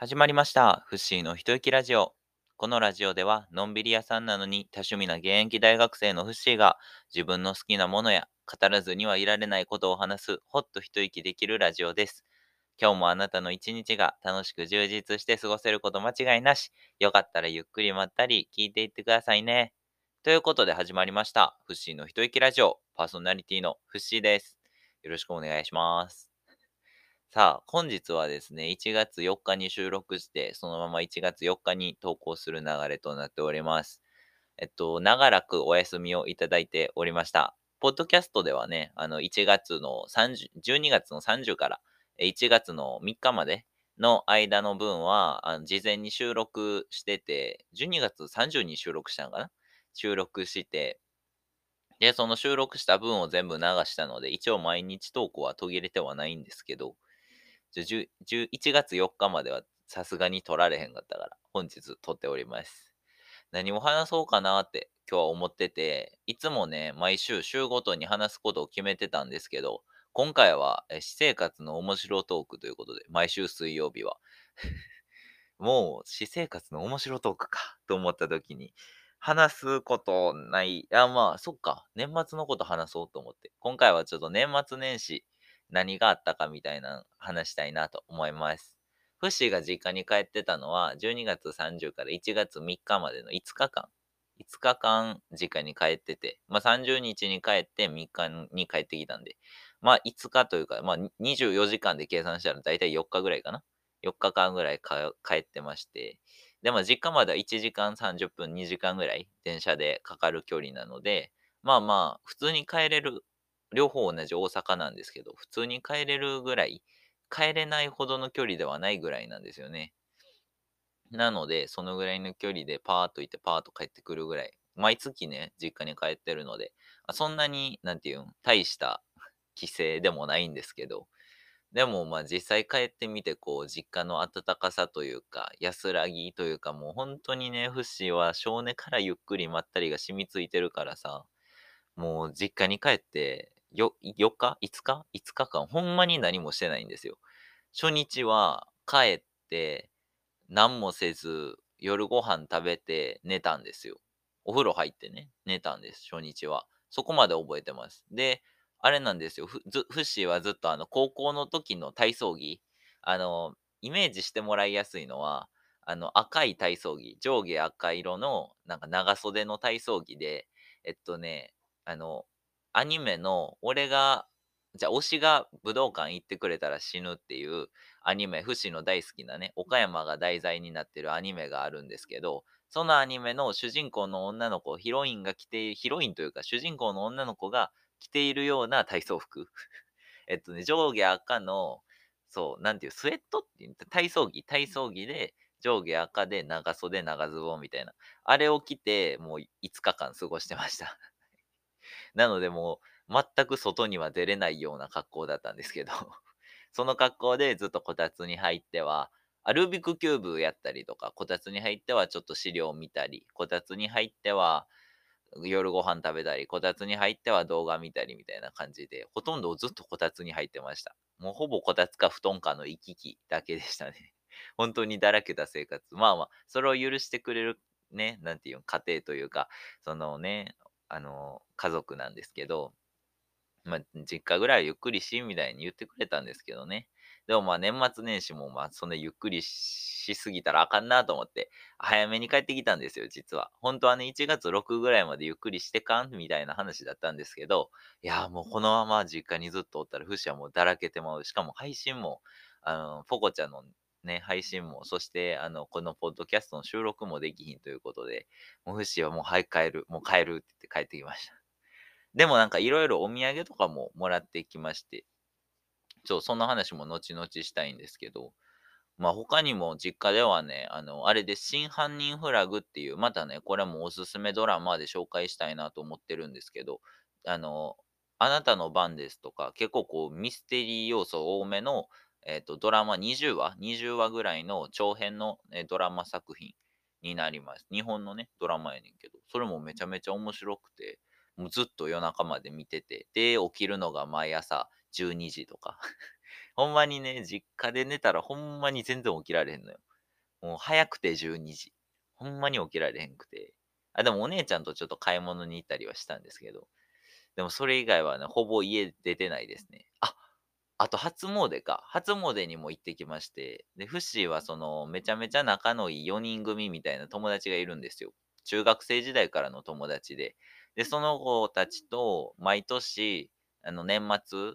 始まりました。フッシーの一息ラジオ。このラジオでは、のんびり屋さんなのに多趣味な現役大学生のフッシーが、自分の好きなものや語らずにはいられないことを話す、ほっと一息できるラジオです。今日もあなたの一日が楽しく充実して過ごせること間違いなし。よかったらゆっくりまったり聞いていってくださいね。ということで始まりました。フッシーの一息ラジオ。パーソナリティのフッシーです。よろしくお願いします。さあ、本日はですね、1月4日に収録して、そのまま1月4日に投稿する流れとなっております。えっと、長らくお休みをいただいておりました。ポッドキャストではね、あの、1月の30、12月の30から1月の3日までの間の分は、あの事前に収録してて、12月30に収録したのかな？収録して、で、その収録した分を全部流したので、一応毎日投稿は途切れてはないんですけど、じゃ11月4日まではさすがに撮られへんかったから、本日撮っております。何を話そうかなって今日は思ってて、いつもね、毎週週ごとに話すことを決めてたんですけど、今回はえ私生活の面白トークということで、毎週水曜日は。もう私生活の面白トークかと思った時に、話すことない。いや、まあ、そっか。年末のこと話そうと思って。今回はちょっと年末年始何があったかみたいな話したいなと思います。フッシーが実家に帰ってたのは12月30から1月3日までの5日間。5日間実家に帰ってて、まあ30日に帰って3日に帰ってきたんで、まあ5日というか、まあ24時間で計算したら大体4日ぐらいかな。4日間ぐらいか帰ってまして、でも実家までは1時間30分、2時間ぐらい電車でかかる距離なので、まあまあ、普通に帰れる、両方同じ大阪なんですけど、普通に帰れるぐらい、帰れないほどの距離ではないぐらいなんですよね。なので、そのぐらいの距離でパーッと行ってパーッと帰ってくるぐらい、毎月ね、実家に帰ってるので、そんなに、なんていうん、大した帰省でもないんですけど、でもまあ実際帰ってみてこう実家の温かさというか安らぎというかもう本当にねフシは少年からゆっくりまったりが染みついてるからさもう実家に帰ってよ4日 ?5 日 ?5 日間ほんまに何もしてないんですよ。初日は帰って何もせず夜ご飯食べて寝たんですよ。お風呂入ってね寝たんです初日は。そこまで覚えてます。であれなんですよ。ふずフッシーはずっとあの高校の時の体操着、あの、イメージしてもらいやすいのは、あの赤い体操着、上下赤色のなんか長袖の体操着で、えっとね、あの、アニメの俺が、じゃあ推しが武道館行ってくれたら死ぬっていうアニメ、フッシーの大好きなね、岡山が題材になってるアニメがあるんですけど、そのアニメの主人公の女の子、ヒロインが着て、ヒロインというか主人公の女の子が着ているような体操服。えっとね、上下赤の、そう、なんていう、スウェットっていう、体操着、体操着で、上下赤で長袖、長ズボンみたいな。あれを着て、もう5日間過ごしてました。なのでもう、全く外には出れないような格好だったんですけど、その格好でずっとこたつに入っては、あルビックキューブやったりとか、こたつに入ってはちょっと資料を見たり、こたつに入っては、夜ご飯食べたり、こたつに入っては動画見たりみたいな感じで、ほとんどずっとこたつに入ってました。もうほぼこたつか布団かの行き来だけでしたね。本当にだらけた生活。まあまあ、それを許してくれるね、なんていうの、家庭というか、そのね、あの、家族なんですけど、まあ、実家ぐらいゆっくりし、みたいに言ってくれたんですけどね。でもまあ年末年始もまあそんなゆっくりしすぎたらあかんなと思って、早めに帰ってきたんですよ、実は。本当はね、1月6ぐらいまでゆっくりしてかん？みたいな話だったんですけど、いやもうこのまま実家にずっとおったら、フシはもうだらけてまう。しかも配信も、あの、ポコちゃんのね、配信も、そして、あの、このポッドキャストの収録もできひんということで、もうフシはもう早く帰る、もう帰るって言って帰ってきました。でもなんかいろいろお土産とかももらってきまして、そう、その話も後々したいんですけど、まあ他にも実家ではね、あの、あれで真犯人フラグっていう、またね、これもおすすめドラマで紹介したいなと思ってるんですけど、あの、あなたの番ですとか、結構こうミステリー要素多めの、えっと、ドラマ20話、20話ぐらいの長編の、えドラマ作品になります。日本のね、ドラマやねんけど、それもめちゃめちゃ面白くて、もうずっと夜中まで見てて、で、起きるのが毎朝12時とか。ほんまにね、実家で寝たらほんまに全然起きられへんのよ。もう早くて12時。ほんまに起きられへんくて。あ、でもお姉ちゃんとちょっと買い物に行ったりはしたんですけど、でもそれ以外はね、ほぼ家出てないですね。あ、あと初詣か。初詣にも行ってきまして、で、フッシーはその、めちゃめちゃ仲のいい4人組みたいな友達がいるんですよ。中学生時代からの友達で。で、その子たちと毎年、あの、年末、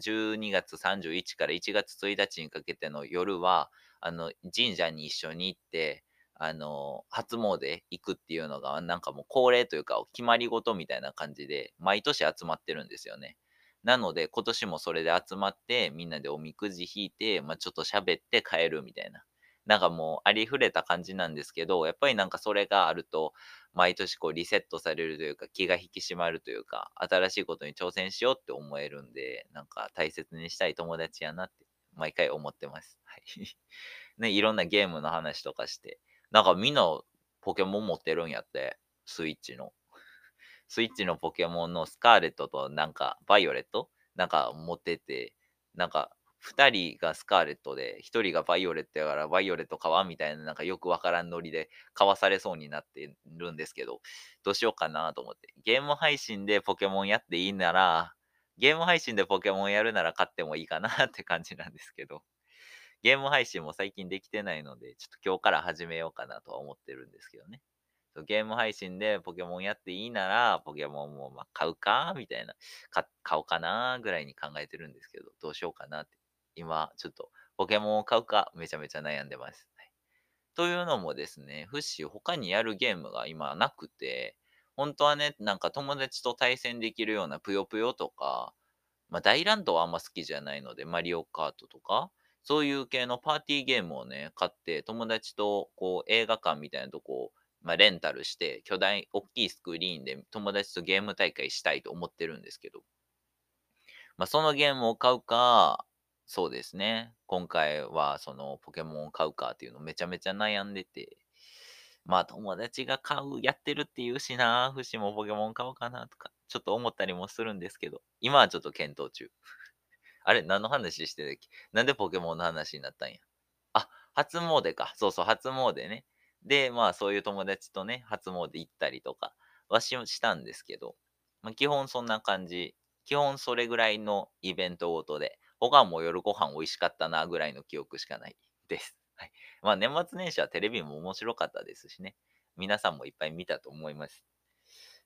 12月31から1月1日にかけての夜は、あの、神社に一緒に行って、あの、初詣行くっていうのが、なんかもう恒例というか、決まり事みたいな感じで、毎年集まってるんですよね。なので、今年もそれで集まって、みんなでおみくじ引いて、まあ、ちょっと喋って帰るみたいな。なんかもうありふれた感じなんですけど、やっぱりなんかそれがあると、毎年こうリセットされるというか、気が引き締まるというか、新しいことに挑戦しようって思えるんで、なんか大切にしたい友達やなって、毎回思ってます。はい。ね、いろんなゲームの話とかして、なんかみんなポケモン持ってるんやって、スイッチの。スイッチのポケモンのスカーレットとなんかバイオレット？なんか持ってて、なんか2人がスカーレットで、1人がバイオレットやからバイオレット買わんみたいな、なんかよくわからんノリで買わされそうになってるんですけど、どうしようかなと思って。ゲーム配信でポケモンやっていいなら、ゲーム配信でポケモンやるなら買ってもいいかなって感じなんですけど、ゲーム配信も最近できてないので、ちょっと今日から始めようかなとは思ってるんですけどね。そうゲーム配信でポケモンやっていいなら、ポケモンもま買うかみたいな、買おうかなぐらいに考えてるんですけど、どうしようかなって今、ちょっとポケモンを買うかめちゃめちゃ悩んでます。はい、というのもですね、フッシー他にやるゲームが今なくて、本当はね、なんか友達と対戦できるようなぷよぷよとか、まあ大乱闘はあんま好きじゃないので、マリオカートとか、そういう系のパーティーゲームをね、買って、友達とこう映画館みたいなとこをまあ、レンタルして、巨大、大きいスクリーンで友達とゲーム大会したいと思ってるんですけど、まあ、そのゲームを買うか、そうですね。今回はそのポケモンを買うかっていうのめちゃめちゃ悩んでて。まあ友達が買う、やってるって言うしな、フシもポケモン買おうかなとか、ちょっと思ったりもするんですけど、今はちょっと検討中。あれ、何の話してたっけ？なんでポケモンの話になったんや？あ、初詣か。そうそう、初詣ね。で、まあそういう友達とね、初詣行ったりとかはししたんですけど、まあ、基本そんな感じ。基本それぐらいのイベントごとで、他も夜ご飯美味しかったなぐらいの記憶しかないです。はい。まあ年末年始はテレビも面白かったですしね。皆さんもいっぱい見たと思います。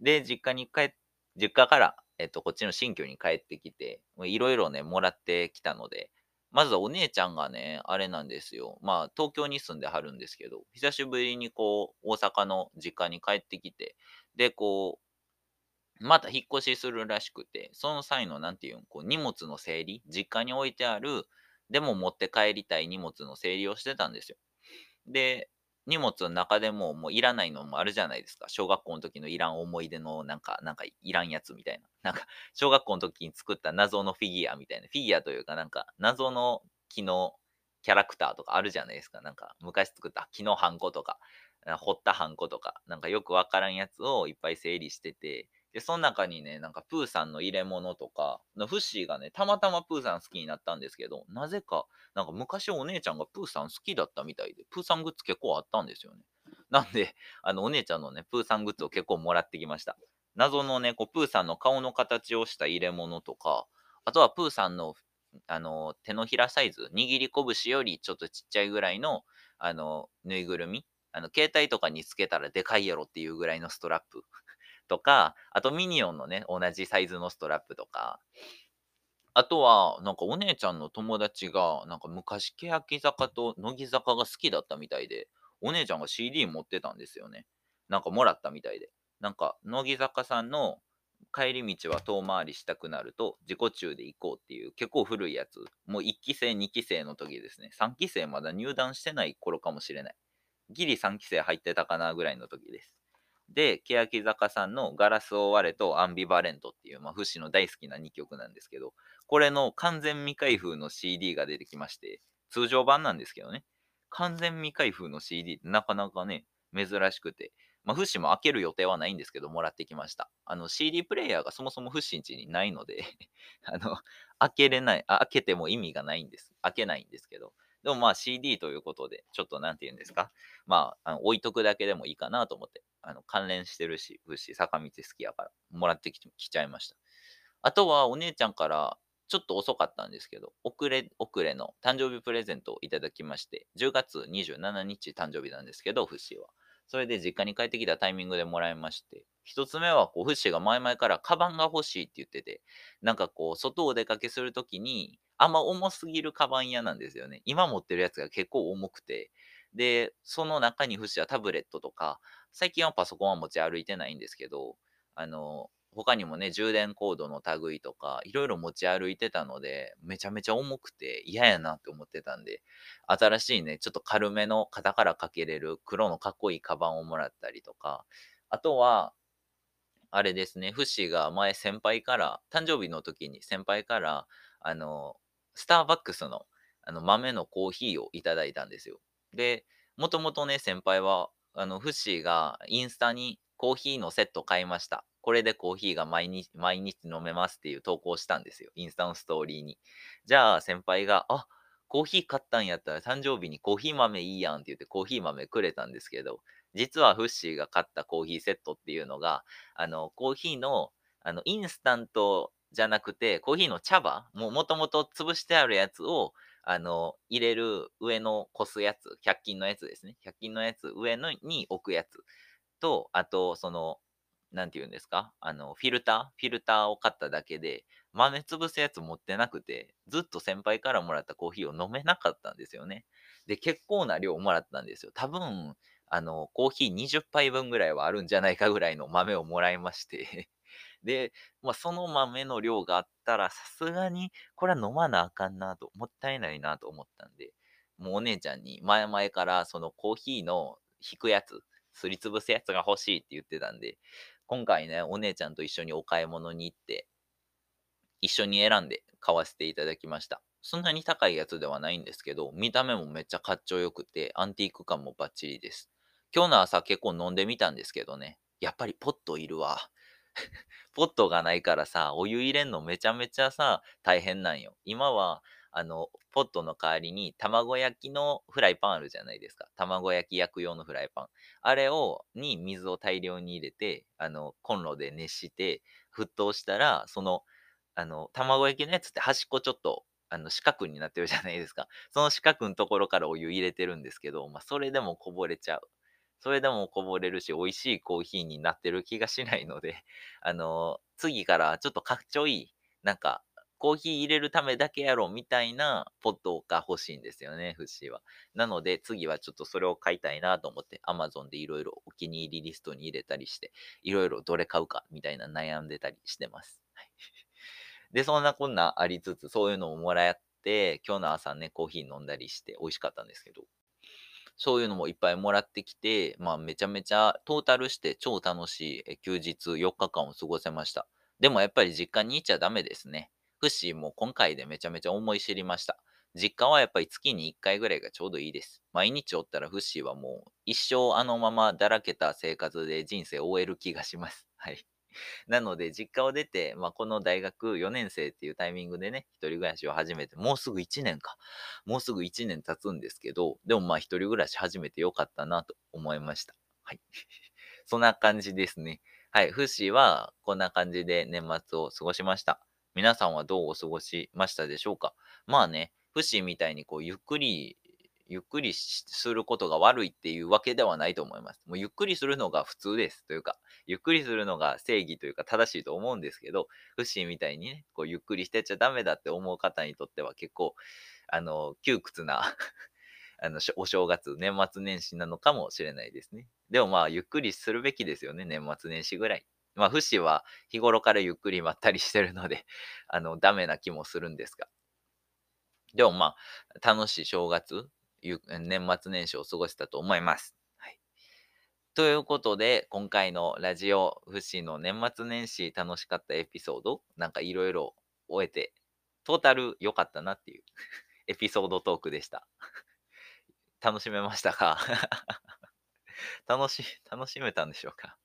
で、実家に帰っ、実家から、えっと、こっちの新居に帰ってきて、いろいろね、もらってきたので、まずお姉ちゃんがね、あれなんですよ。まあ、東京に住んではるんですけど、久しぶりにこう、大阪の実家に帰ってきて、で、こう、また引っ越しするらしくて、その際の、なんていうん、こう荷物の整理、実家に置いてある、でも持って帰りたい荷物の整理をしてたんですよ。で、荷物の中でももういらないのもあるじゃないですか。小学校の時のいらん思い出のなんか、なんかいらんやつみたいな。なんか、小学校の時に作った謎のフィギュアみたいな。フィギュアというかなんか、謎の木のキャラクターとかあるじゃないですか。なんか、昔作った木のハンコとか、掘ったハンコとか、なんかよくわからんやつをいっぱい整理してて、で、その中にね、なんかプーさんの入れ物とか、フッシーがね、たまたまプーさん好きになったんですけど、なぜか、なんか昔お姉ちゃんがプーさん好きだったみたいで、プーさんグッズ結構あったんですよね。なんで、あの、お姉ちゃんのね、プーさんグッズを結構もらってきました。謎のね、こう、プーさんの顔の形をした入れ物とか、あとはプーさんの、あの、手のひらサイズ、握り拳よりちょっとちっちゃいぐらいの、あの、ぬいぐるみ。あの、携帯とかにつけたらでかいやろっていうぐらいのストラップ。とか、あとミニオンのね、同じサイズのストラップとか、あとは、なんかお姉ちゃんの友達が、なんか昔、欅坂と乃木坂が好きだったみたいで、お姉ちゃんが CD 持ってたんですよね。なんかもらったみたいで。なんか、乃木坂さんの帰り道は遠回りしたくなると自己中で行こうっていう結構古いやつ。もう1期生、2期生の時ですね。3期生まだ入団してない頃かもしれない。ギリ3期生入ってたかなぐらいの時です。で、欅坂さんのガラスを割れとアンビバレントっていう、まあ、フシの大好きな2曲なんですけど、これの完全未開封の CD が出てきまして、通常版なんですけどね、完全未開封の CD ってなかなかね、珍しくて、まあ、フッシも開ける予定はないんですけど、もらってきました。あの、CD プレイヤーがそもそもフッシんちにないので あの、開けれないあ、開けても意味がないんです。開けないんですけど。でもまあ CD ということで、ちょっとなんて言うんですか？まあ、あの置いとくだけでもいいかなと思って、あの関連してるし、フッシー坂道好きやから、もらってききちゃいました。あとはお姉ちゃんから、ちょっと遅かったんですけど、遅れ、遅れの誕生日プレゼントをいただきまして、10月27日誕生日なんですけど、フッシーは。それで実家に帰ってきたタイミングでもらいまして、一つ目はこう、フッシーが前々からカバンが欲しいって言ってて、なんかこう、外お出かけするときに、あんま重すぎるカバン屋なんですよね。今持ってるやつが結構重くて、で、その中にフッシーはタブレットとか、最近はパソコンは持ち歩いてないんですけど、あの、他にもね、充電コードの類とか、いろいろ持ち歩いてたので、めちゃめちゃ重くて嫌やなって思ってたんで、新しいね、ちょっと軽めの肩からかけれる黒のかっこいいカバンをもらったりとか、あとは、あれですね、フッシーが前先輩から、誕生日の時に先輩から、あの、スターバックスのあの豆のコーヒーをいただいたんですよ。で、もともとね、先輩は、あの、フッシーがインスタにコーヒーのセット買いました。これでコーヒーが毎日、毎日飲めますっていう投稿したんですよ。インスタのストーリーに。じゃあ先輩が、あ、コーヒー買ったんやったら誕生日にコーヒー豆いいやんって言ってコーヒー豆くれたんですけど、実はフッシーが買ったコーヒーセットっていうのが、あの、コーヒーの、あの、インスタントじゃなくて、コーヒーの茶葉、ももともと潰してあるやつを、あの、入れる上のこすやつ、100均のやつですね。100均のやつ、上のに置くやつと、あと、その、なんて言うんですか？あの、フィルターフィルターを買っただけで、豆潰すやつ持ってなくて、ずっと先輩からもらったコーヒーを飲めなかったんですよね。で、結構な量もらったんですよ。多分、あの、コーヒー20杯分ぐらいはあるんじゃないかぐらいの豆をもらいまして。で、まあ、その豆の量があったら、さすがに、これは飲まなあかんなと、もったいないなと思ったんで、もうお姉ちゃんに前々からそのコーヒーの引くやつ、すりつぶすやつが欲しいって言ってたんで、今回ね、お姉ちゃんと一緒にお買い物に行って、一緒に選んで買わせていただきました。そんなに高いやつではないんですけど、見た目もめっちゃかっちょよくて、アンティーク感もバッチリです。今日の朝結構飲んでみたんですけどね、やっぱりポットいるわ。ポットがないからさ、お湯入れんのめちゃめちゃさ、大変なんよ。今は、あの、ポットの代わりに卵焼きのフライパンあるじゃないですか。卵焼き焼く用のフライパン。あれを、に水を大量に入れて、あの、コンロで熱して、沸騰したら、その、あの、卵焼きのやつって端っこちょっと、あの、四角になってるじゃないですか。その四角のところからお湯入れてるんですけど、まあ、それでもこぼれちゃう。それでもこぼれるし、美味しいコーヒーになってる気がしないので、あの、次からちょっとかっちょいい、なんか、コーヒー入れるためだけやろみたいなポットが欲しいんですよね、フッシーは。なので、次はちょっとそれを買いたいなと思って、Amazon でいろいろお気に入りリストに入れたりして、いろいろどれ買うかみたいな悩んでたりしてます。はい で、そんなこんなありつつ、そういうのをもらって、今日の朝ね、コーヒー飲んだりして美味しかったんですけど、そういうのもいっぱいもらってきて、まあめちゃめちゃトータルして超楽しい休日4日間を過ごせました。でもやっぱり実家に行っちゃダメですね。フッシーも今回でめちゃめちゃ思い知りました。実家はやっぱり月に1回ぐらいがちょうどいいです。毎日おったらフッシーはもう一生あのままだらけた生活で人生を終える気がします。はい。なので、実家を出て、まあ、この大学4年生っていうタイミングでね、一人暮らしを始めて、もうすぐ1年か。もうすぐ1年経つんですけど、でもまあ一人暮らし始めてよかったなと思いました。はい。そんな感じですね。はい。フシはこんな感じで年末を過ごしました。皆さんはどうお過ごしましたでしょうか？まあね、フシみたいにこうゆっくりゆっくりすることが悪いっていうわけではないと思います。もうゆっくりするのが普通です。というか、ゆっくりするのが正義というか正しいと思うんですけど、フッシみたいにね、こうゆっくりしてちゃダメだって思う方にとっては結構、あの、窮屈な あの、お正月、年末年始なのかもしれないですね。でもまあ、ゆっくりするべきですよね、年末年始ぐらい。まあ、フシは日頃からゆっくりまったりしてるので、あの、ダメな気もするんですが。でもまあ、楽しい正月、いう年末年始を過ごしたと思います。はい。ということで、今回のラジオフシの年末年始楽しかったエピソード、なんかいろいろ終えて、トータル良かったなっていう エピソードトークでした。楽しめましたか？楽し、楽しめたんでしょうか？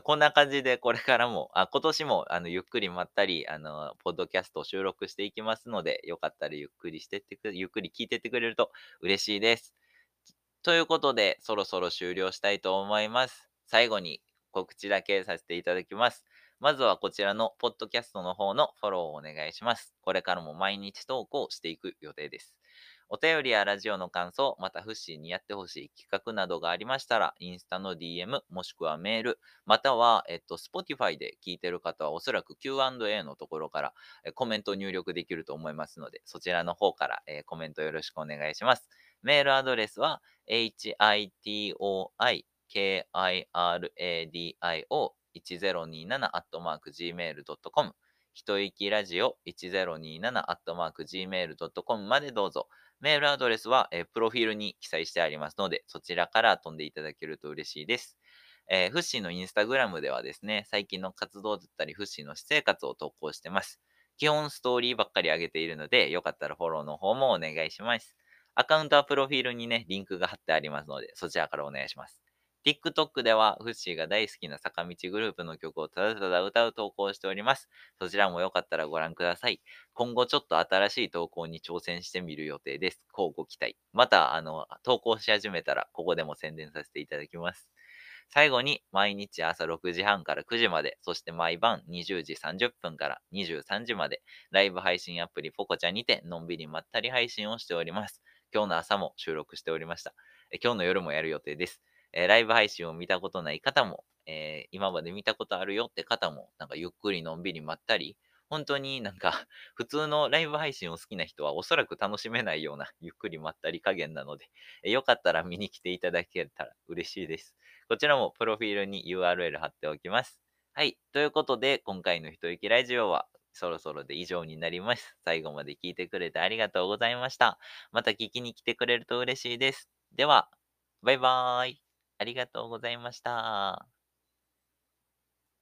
こんな感じでこれからも、あ今年もあのゆっくりまったり、あの、ポッドキャストを収録していきますので、よかったらゆっくりしてってくゆっくり聞いてってくれると嬉しいです。ということで、そろそろ終了したいと思います。最後に告知だけさせていただきます。まずはこちらのポッドキャストの方のフォローをお願いします。これからも毎日投稿していく予定です。お便りやラジオの感想、またフッシーにやってほしい企画などがありましたら、インスタの DM、もしくはメール、または、えっと、Spotify で聞いてる方はおそらく Q&A のところからコメントを入力できると思いますので、そちらの方から、え、コメントよろしくお願いします。メールアドレスは、hitoi.kiradio1027-gmail.com 一息ラジオ 1027-gmail.com までどうぞ。メールアドレスは、え、プロフィールに記載してありますので、そちらから飛んでいただけると嬉しいです。えー、フッシーのインスタグラムではですね、最近の活動だったり、フッシーの私生活を投稿してます。基本ストーリーばっかり上げているので、よかったらフォローの方もお願いします。アカウントはプロフィールにね、リンクが貼ってありますので、そちらからお願いします。TikTok では、フッシーが大好きな坂道グループの曲をただただ歌う投稿しております。そちらもよかったらご覧ください。今後ちょっと新しい投稿に挑戦してみる予定です。こうご期待。また、あの、投稿し始めたら、ここでも宣伝させていただきます。最後に、毎日朝6時半から9時まで、そして毎晩20時30分から23時まで、ライブ配信アプリポコチャにて、のんびりまったり配信をしております。今日の朝も収録しておりました。今日の夜もやる予定です。えー、ライブ配信を見たことない方も、えー、今まで見たことあるよって方も、なんかゆっくりのんびりまったり、本当になんか 普通のライブ配信を好きな人はおそらく楽しめないようなゆっくりまったり加減なので、えー、よかったら見に来ていただけたら嬉しいです。こちらもプロフィールに URL 貼っておきます。はい。ということで、今回の一息ラジオはそろそろで以上になります。最後まで聞いてくれてありがとうございました。また聞きに来てくれると嬉しいです。では、バイバーイ。ありがとうございました。